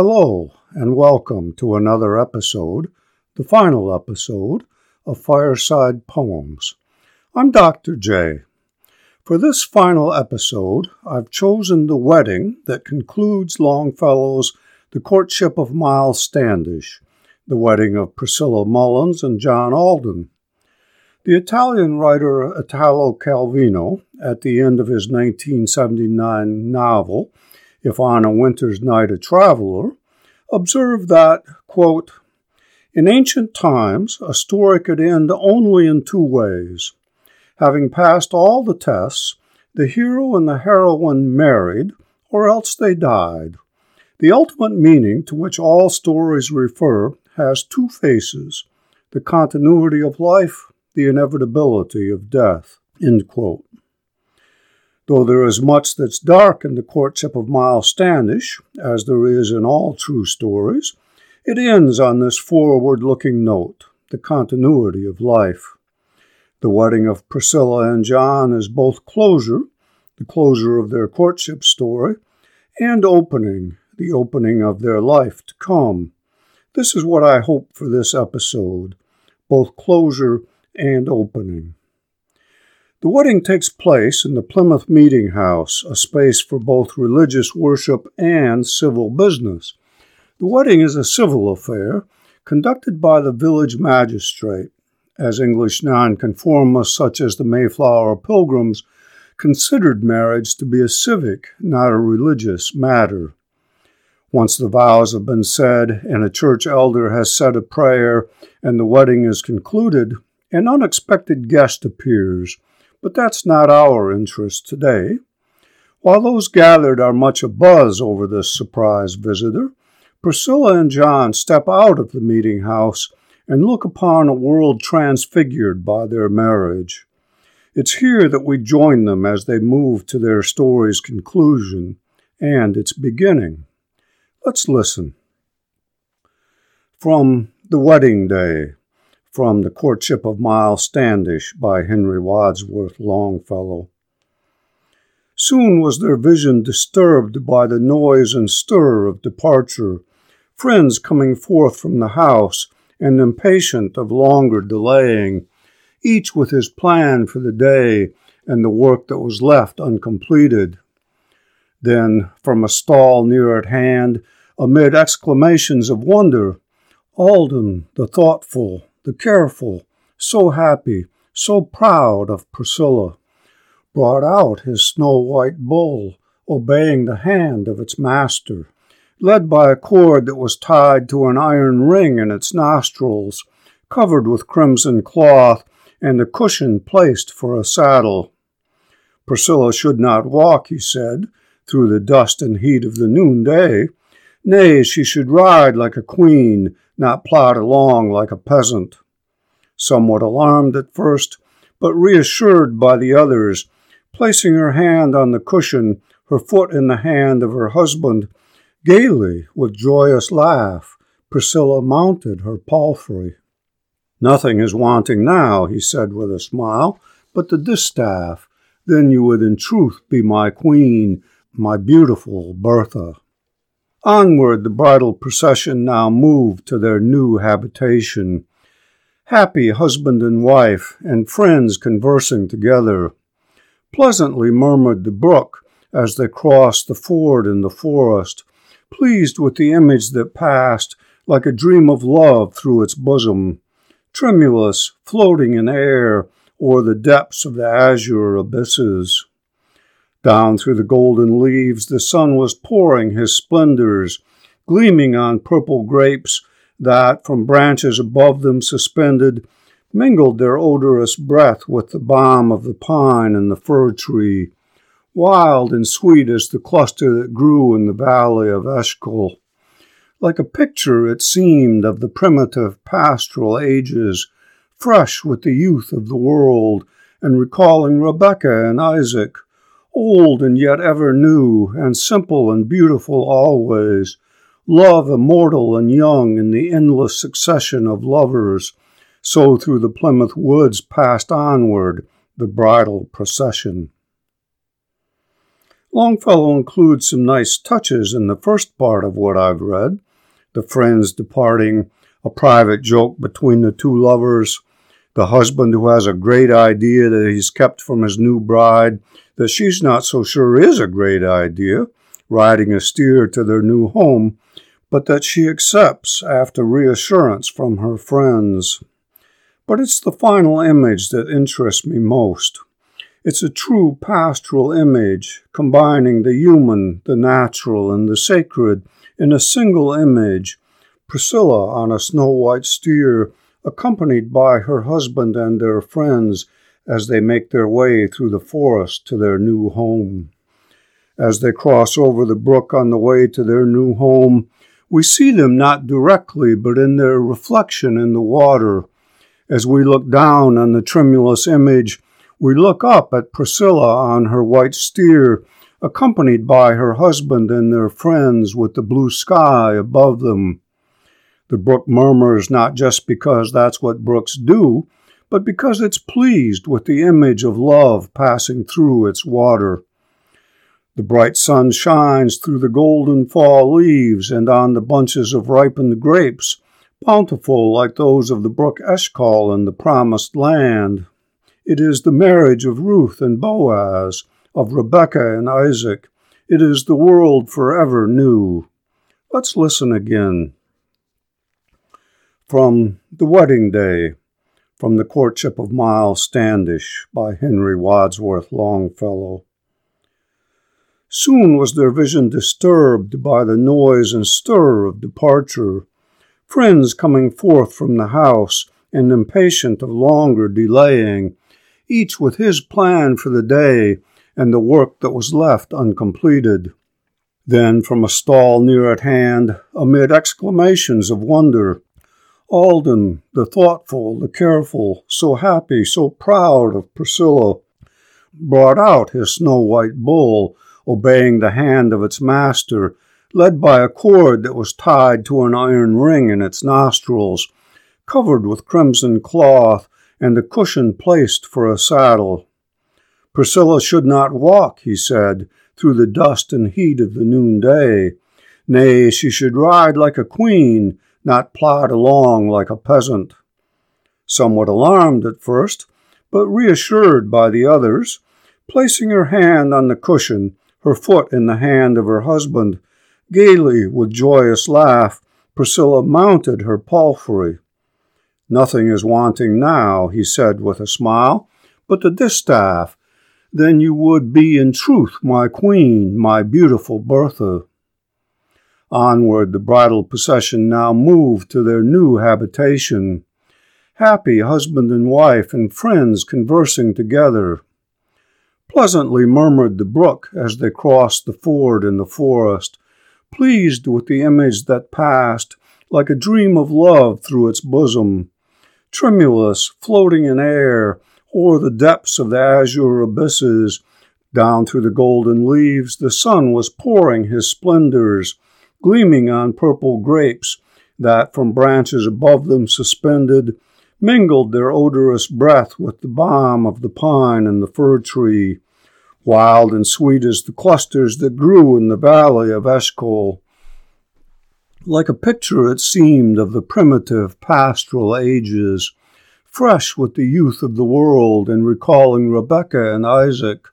Hello, and welcome to another episode, the final episode of Fireside Poems. I'm Dr. J. For this final episode, I've chosen the wedding that concludes Longfellow's The Courtship of Miles Standish, the wedding of Priscilla Mullins and John Alden. The Italian writer Italo Calvino, at the end of his 1979 novel, If on a Winter's Night a Traveler, observed that, quote, in ancient times, a story could end only in two ways. Having passed all the tests, the hero and the heroine married, or else they died. The ultimate meaning to which all stories refer has two faces the continuity of life, the inevitability of death. Though there is much that's dark in the courtship of Miles Standish, as there is in all true stories, it ends on this forward looking note the continuity of life. The wedding of Priscilla and John is both closure, the closure of their courtship story, and opening, the opening of their life to come. This is what I hope for this episode both closure and opening. The wedding takes place in the Plymouth Meeting House, a space for both religious worship and civil business. The wedding is a civil affair conducted by the village magistrate, as English nonconformists such as the Mayflower Pilgrims considered marriage to be a civic, not a religious matter. Once the vows have been said and a church elder has said a prayer and the wedding is concluded, an unexpected guest appears but that's not our interest today. While those gathered are much abuzz over this surprise visitor, Priscilla and John step out of the meeting house and look upon a world transfigured by their marriage. It's here that we join them as they move to their story's conclusion and its beginning. Let's listen. From The Wedding Day from The Courtship of Miles Standish by Henry Wadsworth Longfellow. Soon was their vision disturbed by the noise and stir of departure, friends coming forth from the house, and impatient of longer delaying, each with his plan for the day and the work that was left uncompleted. Then, from a stall near at hand, amid exclamations of wonder, Alden, the thoughtful, the careful, so happy, so proud of Priscilla, brought out his snow white bull, obeying the hand of its master, led by a cord that was tied to an iron ring in its nostrils, covered with crimson cloth, and a cushion placed for a saddle. Priscilla should not walk, he said, through the dust and heat of the noonday. Nay, she should ride like a queen, not plod along like a peasant. Somewhat alarmed at first, but reassured by the others, placing her hand on the cushion, her foot in the hand of her husband, gaily, with joyous laugh, Priscilla mounted her palfrey. Nothing is wanting now, he said with a smile, but the distaff. Then you would in truth be my queen, my beautiful Bertha. Onward the bridal procession now moved to their new habitation, happy husband and wife, and friends conversing together. Pleasantly murmured the brook as they crossed the ford in the forest, pleased with the image that passed like a dream of love through its bosom, tremulous, floating in air o'er the depths of the azure abysses. Down through the golden leaves the sun was pouring his splendors, gleaming on purple grapes that, from branches above them suspended, mingled their odorous breath with the balm of the pine and the fir tree, wild and sweet as the cluster that grew in the valley of Eshcol. Like a picture, it seemed, of the primitive pastoral ages, fresh with the youth of the world, and recalling Rebekah and Isaac, old and yet ever new, and simple and beautiful always, love immortal and young in the endless succession of lovers, so through the Plymouth woods passed onward the bridal procession. Longfellow includes some nice touches in the first part of what I've read the friends departing, a private joke between the two lovers, the husband who has a great idea that he's kept from his new bride that she's not so sure is a great idea, riding a steer to their new home, but that she accepts after reassurance from her friends. But it's the final image that interests me most. It's a true pastoral image, combining the human, the natural, and the sacred in a single image. Priscilla on a snow white steer, accompanied by her husband and their friends as they make their way through the forest to their new home. As they cross over the brook on the way to their new home, we see them not directly, but in their reflection in the water. As we look down on the tremulous image, we look up at Priscilla on her white steer, accompanied by her husband and their friends with the blue sky above them. The brook murmurs not just because that's what brooks do, but because it's pleased with the image of love passing through its water. The bright sun shines through the golden fall leaves and on the bunches of ripened grapes, bountiful like those of the brook Eshcol in the promised land. It is the marriage of Ruth and Boaz, of Rebekah and Isaac. It is the world forever new. Let's listen again. From The Wedding Day, from The Courtship of Miles Standish by Henry Wadsworth Longfellow. Soon was their vision disturbed by the noise and stir of departure, friends coming forth from the house and impatient of longer delaying, each with his plan for the day and the work that was left uncompleted. Then, from a stall near at hand, amid exclamations of wonder, Alden, the thoughtful, the careful, so happy, so proud of Priscilla, brought out his snow white bull, obeying the hand of its master, led by a cord that was tied to an iron ring in its nostrils, covered with crimson cloth, and a cushion placed for a saddle. Priscilla should not walk, he said, through the dust and heat of the noonday. Nay, she should ride like a queen, not plod along like a peasant. Somewhat alarmed at first, but reassured by the others, placing her hand on the cushion, her foot in the hand of her husband, gaily, with joyous laugh, Priscilla mounted her palfrey. Nothing is wanting now, he said with a smile, but the distaff. Then you would be in truth my queen, my beautiful Bertha. Onward the bridal procession now moved to their new habitation. Happy husband and wife and friends conversing together. Pleasantly murmured the brook as they crossed the ford in the forest, pleased with the image that passed like a dream of love through its bosom tremulous, floating in air, o'er the depths of the azure abysses. Down through the golden leaves, the sun was pouring his splendors, gleaming on purple grapes that, from branches above them suspended, mingled their odorous breath with the balm of the pine and the fir tree, wild and sweet as the clusters that grew in the valley of Eshcol. Like a picture, it seemed, of the primitive pastoral ages, fresh with the youth of the world and recalling Rebekah and Isaac,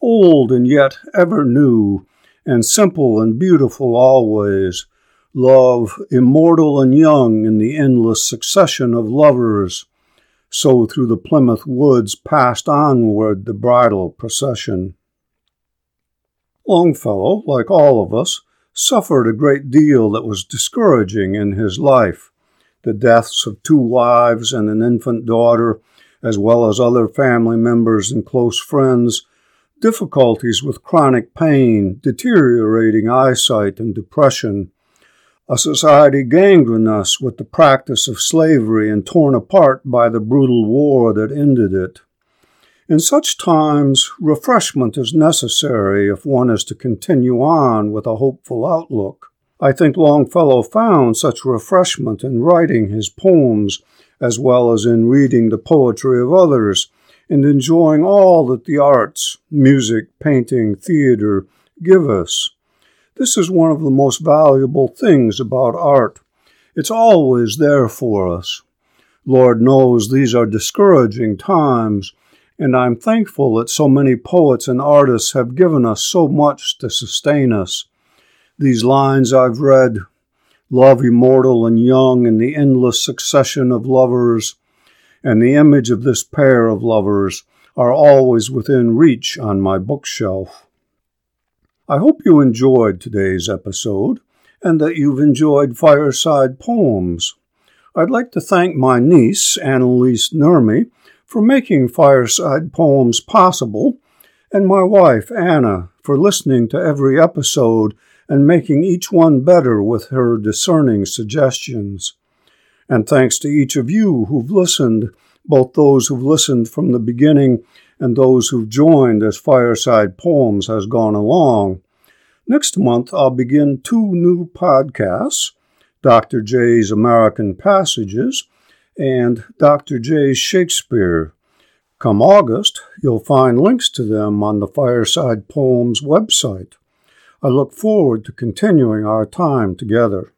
old and yet ever new, and simple and beautiful always, love immortal and young in the endless succession of lovers. So through the Plymouth woods passed onward the bridal procession. Longfellow, like all of us, suffered a great deal that was discouraging in his life. The deaths of two wives and an infant daughter, as well as other family members and close friends, difficulties with chronic pain, deteriorating eyesight, and depression, a society gangrenous with the practice of slavery and torn apart by the brutal war that ended it. In such times, refreshment is necessary if one is to continue on with a hopeful outlook. I think Longfellow found such refreshment in writing his poems as well as in reading the poetry of others, and enjoying all that the arts, music, painting, theater give us. This is one of the most valuable things about art. It's always there for us. Lord knows these are discouraging times, and I'm thankful that so many poets and artists have given us so much to sustain us. These lines I've read love immortal and young in the endless succession of lovers, and the image of this pair of lovers are always within reach on my bookshelf. I hope you enjoyed today's episode and that you've enjoyed Fireside Poems. I'd like to thank my niece, Annalise Nurmi, for making Fireside Poems possible, and my wife, Anna, for listening to every episode and making each one better with her discerning suggestions. And thanks to each of you who've listened, both those who've listened from the beginning and those who've joined as Fireside Poems has gone along. Next month, I'll begin two new podcasts Dr. J's American Passages and Dr. J's Shakespeare. Come August, you'll find links to them on the Fireside Poems website. I look forward to continuing our time together.